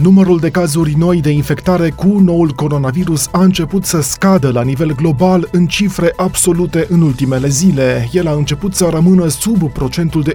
Numărul de cazuri noi de infectare cu noul coronavirus a început să scadă la nivel global în cifre absolute în ultimele zile. El a început să rămână sub procentul de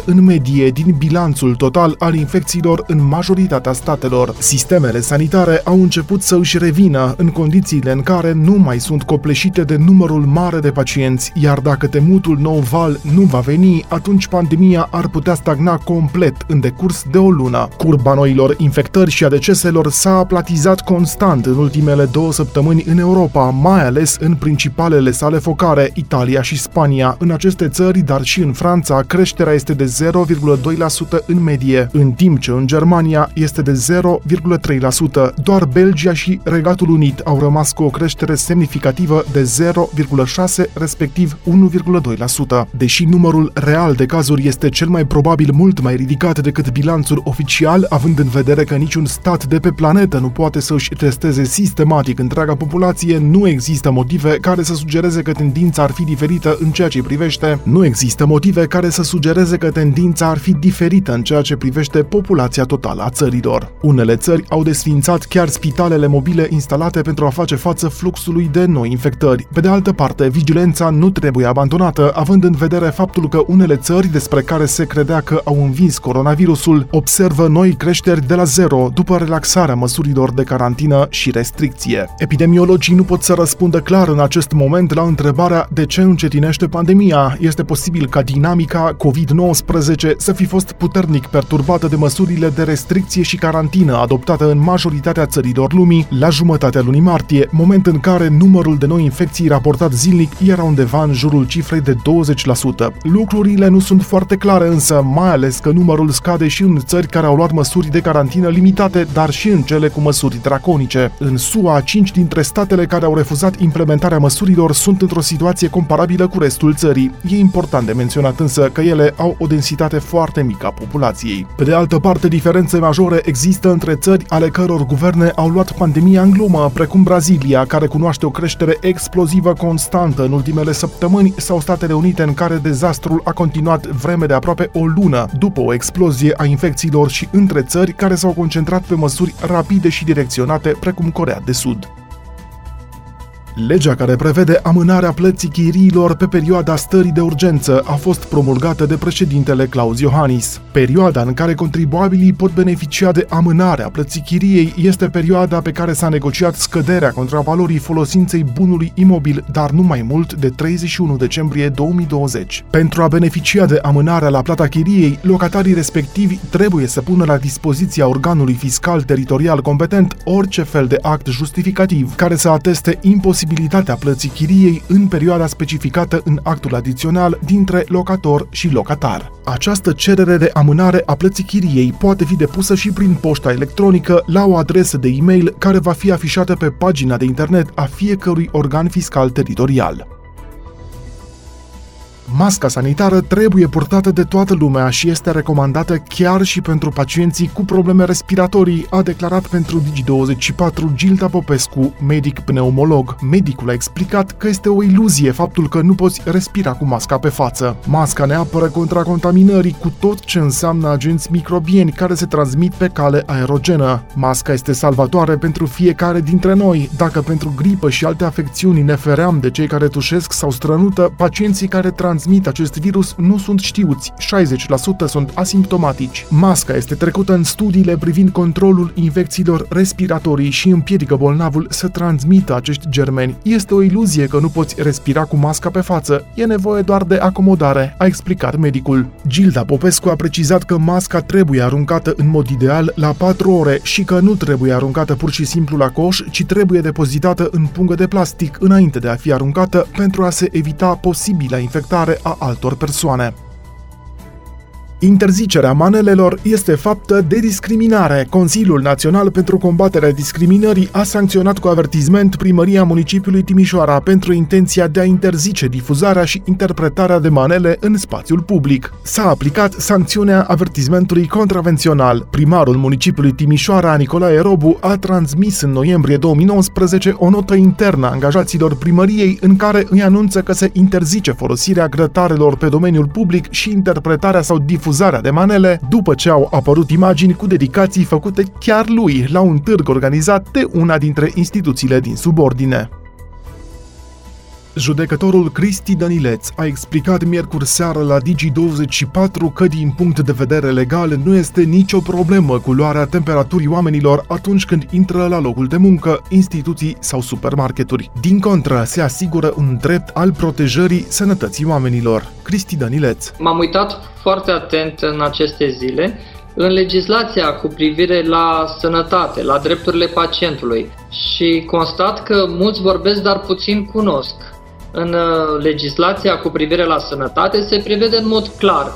1,2% în medie din bilanțul total al infecțiilor în majoritatea statelor. Sistemele sanitare au început să își revină în condițiile în care nu mai sunt copleșite de numărul mare de pacienți, iar dacă temutul nou val nu va veni, atunci pandemia ar putea stagna complet în decurs de o lună. Curba Curba noilor infectări și a deceselor s-a aplatizat constant în ultimele două săptămâni în Europa, mai ales în principalele sale focare, Italia și Spania. În aceste țări, dar și în Franța, creșterea este de 0,2% în medie, în timp ce în Germania este de 0,3%. Doar Belgia și Regatul Unit au rămas cu o creștere semnificativă de 0,6, respectiv 1,2%. Deși numărul real de cazuri este cel mai probabil mult mai ridicat decât bilanțul oficial, având în vedere că niciun stat de pe planetă nu poate să își testeze sistematic întreaga populație, nu există motive care să sugereze că tendința ar fi diferită în ceea ce privește, nu există motive care să sugereze că tendința ar fi diferită în ceea ce privește populația totală a țărilor. Unele țări au desfințat chiar spitalele mobile instalate pentru a face față fluxului de noi infectări. Pe de altă parte, vigilența nu trebuie abandonată, având în vedere faptul că unele țări despre care se credea că au învins coronavirusul observă noi creșteri de la zero după relaxarea măsurilor de carantină și restricție. Epidemiologii nu pot să răspundă clar în acest moment la întrebarea de ce încetinește pandemia. Este posibil ca dinamica COVID-19 să fi fost puternic perturbată de măsurile de restricție și carantină adoptate în majoritatea țărilor lumii la jumătatea lunii martie, moment în care numărul de noi infecții raportat zilnic era undeva în jurul cifrei de 20%. Lucrurile nu sunt foarte clare însă, mai ales că numărul scade și în țări care au luat măsuri măsuri de carantină limitate, dar și în cele cu măsuri draconice. În SUA, 5 dintre statele care au refuzat implementarea măsurilor sunt într-o situație comparabilă cu restul țării. E important de menționat însă că ele au o densitate foarte mică a populației. Pe de altă parte, diferențe majore există între țări ale căror guverne au luat pandemia în glumă, precum Brazilia, care cunoaște o creștere explozivă constantă în ultimele săptămâni, sau Statele Unite, în care dezastrul a continuat vreme de aproape o lună după o explozie a infecțiilor și între între țări care s-au concentrat pe măsuri rapide și direcționate, precum Corea de Sud. Legea care prevede amânarea plății chiriilor pe perioada stării de urgență a fost promulgată de președintele Claus Iohannis. Perioada în care contribuabilii pot beneficia de amânarea plății chiriei este perioada pe care s-a negociat scăderea contravalorii folosinței bunului imobil, dar nu mai mult de 31 decembrie 2020. Pentru a beneficia de amânarea la plata chiriei, locatarii respectivi trebuie să pună la dispoziția organului fiscal teritorial competent orice fel de act justificativ care să ateste imposibilitatea posibilitatea plății chiriei în perioada specificată în actul adițional dintre locator și locatar. Această cerere de amânare a plății chiriei poate fi depusă și prin poșta electronică la o adresă de e-mail care va fi afișată pe pagina de internet a fiecărui organ fiscal teritorial. Masca sanitară trebuie purtată de toată lumea și este recomandată chiar și pentru pacienții cu probleme respiratorii, a declarat pentru Digi24 Gilda Popescu, medic pneumolog. Medicul a explicat că este o iluzie faptul că nu poți respira cu masca pe față. Masca ne apără contra contaminării cu tot ce înseamnă agenți microbieni care se transmit pe cale aerogenă. Masca este salvatoare pentru fiecare dintre noi. Dacă pentru gripă și alte afecțiuni ne feream de cei care tușesc sau strănută, pacienții care trans transmit acest virus nu sunt știuți, 60% sunt asimptomatici. Masca este trecută în studiile privind controlul infecțiilor respiratorii și împiedică bolnavul să transmită acești germeni. Este o iluzie că nu poți respira cu masca pe față, e nevoie doar de acomodare, a explicat medicul. Gilda Popescu a precizat că masca trebuie aruncată în mod ideal la 4 ore și că nu trebuie aruncată pur și simplu la coș, ci trebuie depozitată în pungă de plastic înainte de a fi aruncată pentru a se evita posibila infectare a altor persoane. Interzicerea manelelor este faptă de discriminare. Consiliul Național pentru Combaterea Discriminării a sancționat cu avertizment primăria municipiului Timișoara pentru intenția de a interzice difuzarea și interpretarea de manele în spațiul public. S-a aplicat sancțiunea avertizmentului contravențional. Primarul municipiului Timișoara, Nicolae Robu, a transmis în noiembrie 2019 o notă internă a angajaților primăriei în care îi anunță că se interzice folosirea grătarelor pe domeniul public și interpretarea sau difuzarea difuzarea de manele după ce au apărut imagini cu dedicații făcute chiar lui la un târg organizat de una dintre instituțiile din subordine. Judecătorul Cristi Danileț a explicat miercuri seară la Digi24 că din punct de vedere legal nu este nicio problemă cu luarea temperaturii oamenilor atunci când intră la locul de muncă, instituții sau supermarketuri. Din contră, se asigură un drept al protejării sănătății oamenilor. Cristi Danileț. M-am uitat foarte atent în aceste zile în legislația cu privire la sănătate, la drepturile pacientului și constat că mulți vorbesc, dar puțin cunosc în uh, legislația cu privire la sănătate se prevede în mod clar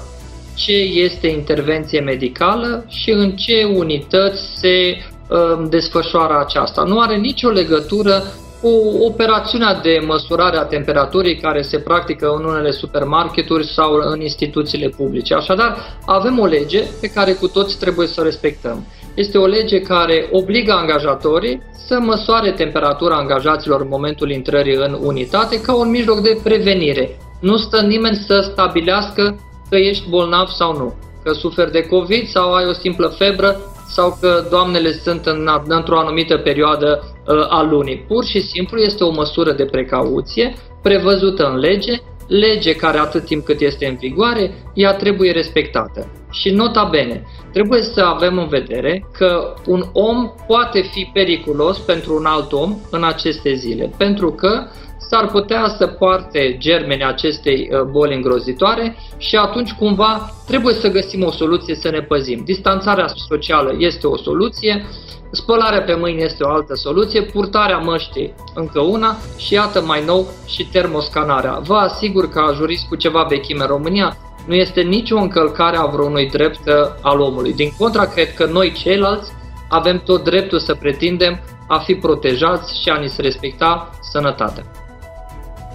ce este intervenție medicală și în ce unități se uh, desfășoară aceasta. Nu are nicio legătură cu operațiunea de măsurare a temperaturii care se practică în unele supermarketuri sau în instituțiile publice. Așadar, avem o lege pe care cu toți trebuie să o respectăm. Este o lege care obligă angajatorii să măsoare temperatura angajaților în momentul intrării în unitate ca un mijloc de prevenire. Nu stă nimeni să stabilească că ești bolnav sau nu, că suferi de COVID sau ai o simplă febră sau că doamnele sunt în, într-o anumită perioadă uh, a lunii. Pur și simplu este o măsură de precauție prevăzută în lege, lege care atât timp cât este în vigoare, ea trebuie respectată. Și nota bene, trebuie să avem în vedere că un om poate fi periculos pentru un alt om în aceste zile, pentru că s-ar putea să poarte germeni acestei uh, boli îngrozitoare și atunci cumva trebuie să găsim o soluție să ne păzim. Distanțarea socială este o soluție, spălarea pe mâini este o altă soluție, purtarea măștii încă una și iată mai nou și termoscanarea. Vă asigur că jurist cu ceva vechime în România nu este nicio încălcare a vreunui drept uh, al omului. Din contra, cred că noi ceilalți avem tot dreptul să pretindem a fi protejați și a ni se respecta sănătatea.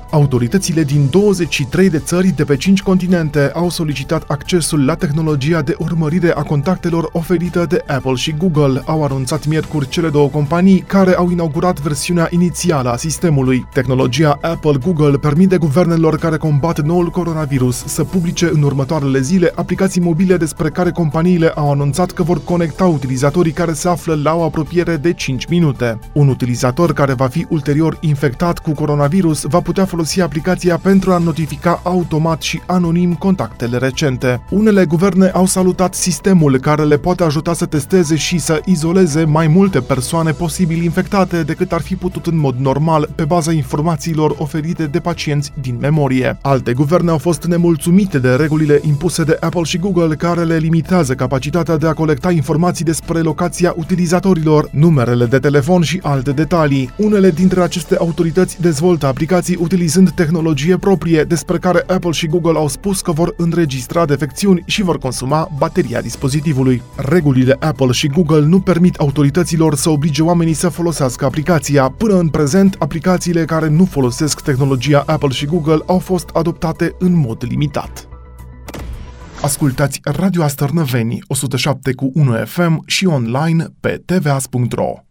Autoritățile din 23 de țări de pe 5 continente au solicitat accesul la tehnologia de urmărire a contactelor oferită de Apple și Google, au anunțat miercuri cele două companii care au inaugurat versiunea inițială a sistemului. Tehnologia Apple-Google permite guvernelor care combat noul coronavirus să publice în următoarele zile aplicații mobile despre care companiile au anunțat că vor conecta utilizatorii care se află la o apropiere de 5 minute. Un utilizator care va fi ulterior infectat cu coronavirus va putea folosi aplicația pentru a notifica automat și anonim contactele recente. Unele guverne au salutat sistemul care le poate ajuta să testeze și să izoleze mai multe persoane posibil infectate decât ar fi putut în mod normal pe baza informațiilor oferite de pacienți din memorie. Alte guverne au fost nemulțumite de regulile impuse de Apple și Google care le limitează capacitatea de a colecta informații despre locația utilizatorilor, numerele de telefon și alte detalii. Unele dintre aceste autorități dezvoltă aplicații utilizate utilizând tehnologie proprie despre care Apple și Google au spus că vor înregistra defecțiuni și vor consuma bateria dispozitivului. Regulile Apple și Google nu permit autorităților să oblige oamenii să folosească aplicația. Până în prezent, aplicațiile care nu folosesc tehnologia Apple și Google au fost adoptate în mod limitat. Ascultați Radio Astărnăveni 107 cu 1 FM și online pe tvas.ro.